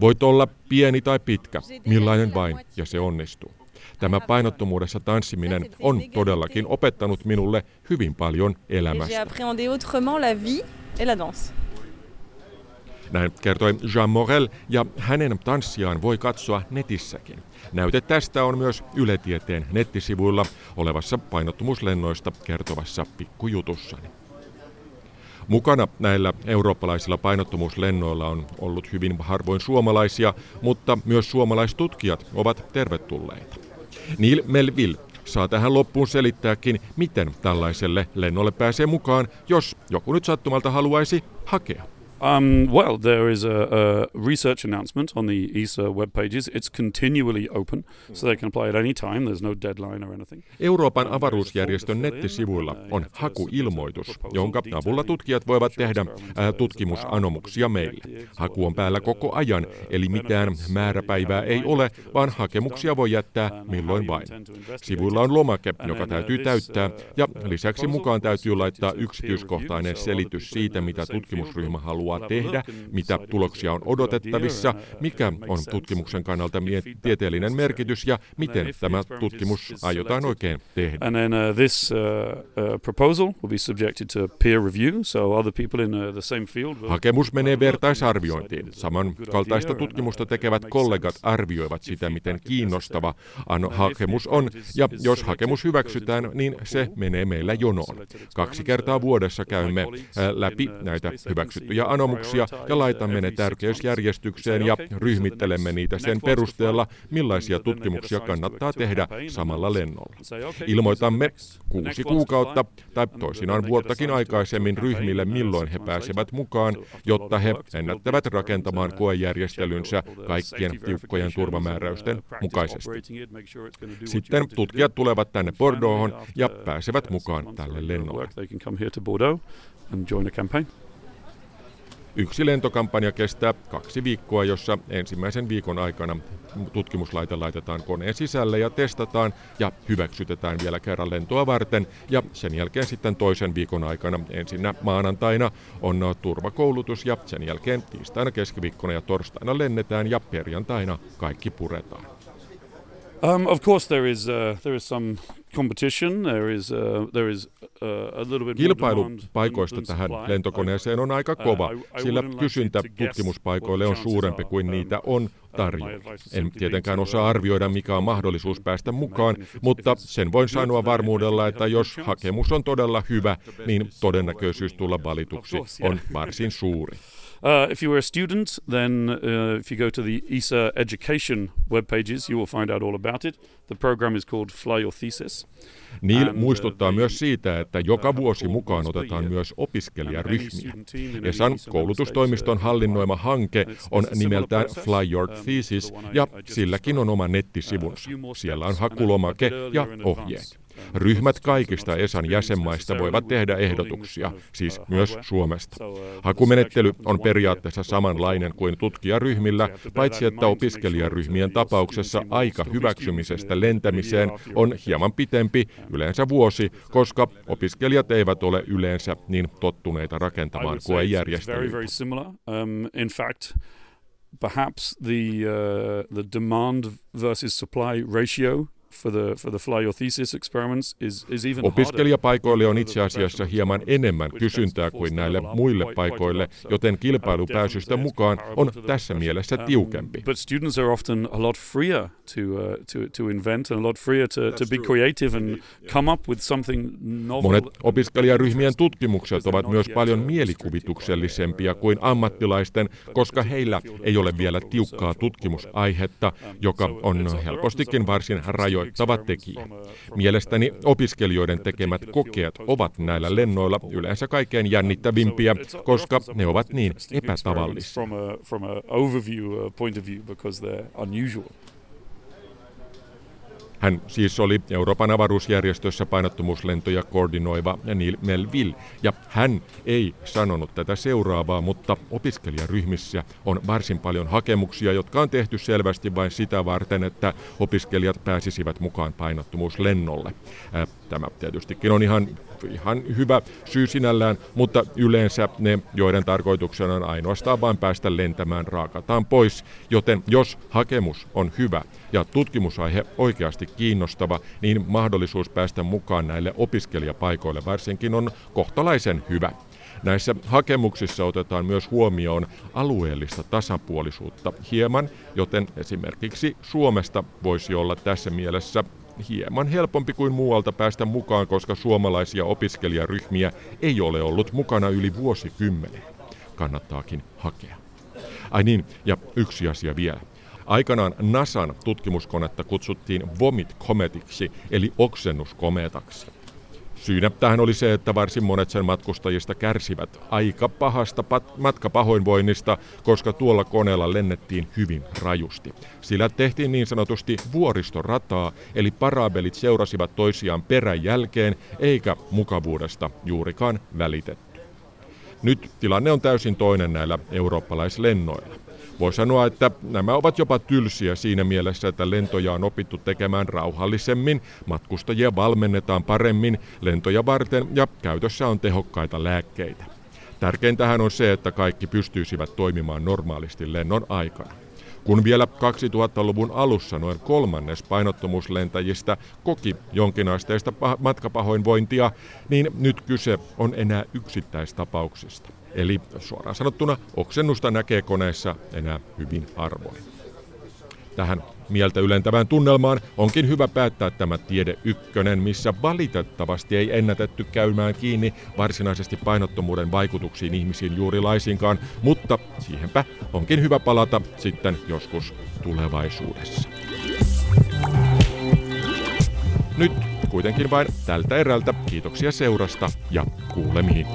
Voit olla pieni tai pitkä, millainen vain, ja se onnistuu. Tämä painottomuudessa tanssiminen on todellakin opettanut minulle hyvin paljon elämästä. Näin kertoi Jean Morel, ja hänen tanssiaan voi katsoa netissäkin. Näyte tästä on myös Yle Tieteen nettisivuilla olevassa painottomuuslennoista kertovassa pikkujutussani. Mukana näillä eurooppalaisilla painottomuuslennoilla on ollut hyvin harvoin suomalaisia, mutta myös suomalaistutkijat ovat tervetulleita. Neil Melville saa tähän loppuun selittääkin, miten tällaiselle lennolle pääsee mukaan, jos joku nyt sattumalta haluaisi hakea. Um, well, there is a, a research announcement on the ESA web pages. It's continually open, so they can apply at any time. There's no deadline or anything. Euroopan avaruusjärjestön nettisivuilla on hakuilmoitus, jonka avulla tutkijat voivat tehdä ää, tutkimusanomuksia meille. Haku on päällä koko ajan, eli mitään määräpäivää ei ole, vaan hakemuksia voi jättää milloin vain. Sivuilla on lomake, joka täytyy täyttää, ja lisäksi mukaan täytyy laittaa yksityiskohtainen selitys siitä, mitä tutkimusryhmä haluaa tehdä, mitä tuloksia on odotettavissa, mikä on tutkimuksen kannalta mie- tieteellinen merkitys ja miten tämä tutkimus aiotaan oikein tehdä. And then uh, this uh, uh, proposal will be subjected to peer review, so other people in uh, the same field will Hakemus menee vertaisarviointiin. Samankaltaista tutkimusta tekevät kollegat arvioivat sitä, miten kiinnostava hakemus on, ja jos hakemus hyväksytään, niin se menee meillä jonoon. Kaksi kertaa vuodessa käymme ää, läpi näitä hyväksyttyjä anomuksia ja laitamme ne tärkeysjärjestykseen ja ryhmittelemme niitä sen perusteella, millaisia tutkimuksia kannattaa tehdä samalla lennolla. Ilmoitamme kuusi kuukautta tai toisinaan vuottakin aikaisemmin ryhmille, milloin he pääsevät mukaan, jotta he ennättävät rakentamaan koejärjestelynsä kaikkien tiukkojen turvamääräysten mukaisesti. Sitten tutkijat tulevat tänne Bordeauxhon ja pääsevät mukaan tälle lennolle. Yksi lentokampanja kestää kaksi viikkoa, jossa ensimmäisen viikon aikana tutkimuslaite laitetaan koneen sisälle ja testataan ja hyväksytetään vielä kerran lentoa varten. Ja sen jälkeen sitten toisen viikon aikana ensinnä maanantaina on turvakoulutus ja sen jälkeen tiistaina, keskiviikkona ja torstaina lennetään ja perjantaina kaikki puretaan. Um, of course, there is uh, there is some competition. There is uh, there is uh, a little bit Kilpailu paikoista tähän lentokoneeseen on aika uh, kova, sillä kysyntä tutkimuspaikoille on suurempi kuin niitä on um, tarjolla. En tietenkään osaa arvioida, mikä on mahdollisuus päästä mukaan, mutta sen voin sanoa varmuudella, että jos hakemus on todella hyvä, niin todennäköisyys tulla valituksi on varsin suuri. Uh, if you were a student, then uh, if you go to the ESA education web pages, you will find out all about it. The program is called Fly Your Thesis. Neil uh, muistuttaa myös siitä, että joka vuosi mukaan otetaan myös opiskelijaryhmiä. ESAn koulutustoimiston hallinnoima hanke on nimeltään Fly Your Thesis ja silläkin on oma nettisivunsa. Siellä on hakulomake ja ohjeet. Ryhmät kaikista ESAn jäsenmaista voivat tehdä ehdotuksia, siis myös Suomesta. Hakumenettely on periaatteessa samanlainen kuin tutkijaryhmillä, paitsi että opiskelijaryhmien tapauksessa aika hyväksymisestä lentämiseen on hieman pitempi, yleensä vuosi, koska opiskelijat eivät ole yleensä niin tottuneita rakentamaan koejärjestelyitä. Um, perhaps the uh, the demand versus supply ratio for the, for the fly your thesis experiments is, is even Opiskelijapaikoille on itse asiassa hieman enemmän kysyntää kuin näille muille paikoille, joten kilpailupääsystä mukaan on tässä mielessä um, tiukempi. But students are often a lot freer to, uh, to, to invent and a lot freer to, to be creative and come up with something novel. Monet opiskelijaryhmien tutkimukset ovat myös paljon mielikuvituksellisempia kuin ammattilaisten, koska heillä ei ole vielä tiukkaa tutkimusaihetta, joka on helpostikin varsin rajoittava rajoittava tekijä. Mielestäni opiskelijoiden tekemät kokeet ovat näillä lennoilla yleensä kaikkein jännittävimpiä, koska ne ovat niin epätavallisia. Hän siis oli Euroopan avaruusjärjestössä painottomuuslentoja koordinoiva Neil Melville, ja hän ei sanonut tätä seuraavaa, mutta opiskelijaryhmissä on varsin paljon hakemuksia, jotka on tehty selvästi vain sitä varten, että opiskelijat pääsisivät mukaan painottomuuslennolle. Tämä tietystikin on ihan ihan hyvä syy sinällään, mutta yleensä ne, joiden tarkoituksena on ainoastaan vain päästä lentämään, raakataan pois. Joten jos hakemus on hyvä ja tutkimusaihe oikeasti kiinnostava, niin mahdollisuus päästä mukaan näille opiskelijapaikoille varsinkin on kohtalaisen hyvä. Näissä hakemuksissa otetaan myös huomioon alueellista tasapuolisuutta hieman, joten esimerkiksi Suomesta voisi olla tässä mielessä hieman helpompi kuin muualta päästä mukaan, koska suomalaisia opiskelijaryhmiä ei ole ollut mukana yli vuosikymmenen. Kannattaakin hakea. Ai niin, ja yksi asia vielä. Aikanaan NASAn tutkimuskonetta kutsuttiin Vomit Cometiksi, eli oksennuskometaksi. Syynä tähän oli se, että varsin monet sen matkustajista kärsivät aika pahasta matkapahoinvoinnista, koska tuolla koneella lennettiin hyvin rajusti. Sillä tehtiin niin sanotusti vuoristorataa, eli parabelit seurasivat toisiaan perän jälkeen, eikä mukavuudesta juurikaan välitetty. Nyt tilanne on täysin toinen näillä eurooppalaislennoilla. Voi sanoa, että nämä ovat jopa tylsiä siinä mielessä, että lentoja on opittu tekemään rauhallisemmin, matkustajia valmennetaan paremmin lentoja varten ja käytössä on tehokkaita lääkkeitä. Tärkeintähän on se, että kaikki pystyisivät toimimaan normaalisti lennon aikana. Kun vielä 2000-luvun alussa noin kolmannes painottomuuslentäjistä koki jonkinasteista matkapahoinvointia, niin nyt kyse on enää yksittäistapauksista. Eli suoraan sanottuna oksennusta näkee koneessa enää hyvin harvoin. Tähän mieltä ylentävään tunnelmaan onkin hyvä päättää tämä Tiede Ykkönen, missä valitettavasti ei ennätetty käymään kiinni varsinaisesti painottomuuden vaikutuksiin ihmisiin juuri laisinkaan, mutta siihenpä onkin hyvä palata sitten joskus tulevaisuudessa. Nyt kuitenkin vain tältä erältä kiitoksia seurasta ja kuulemiin.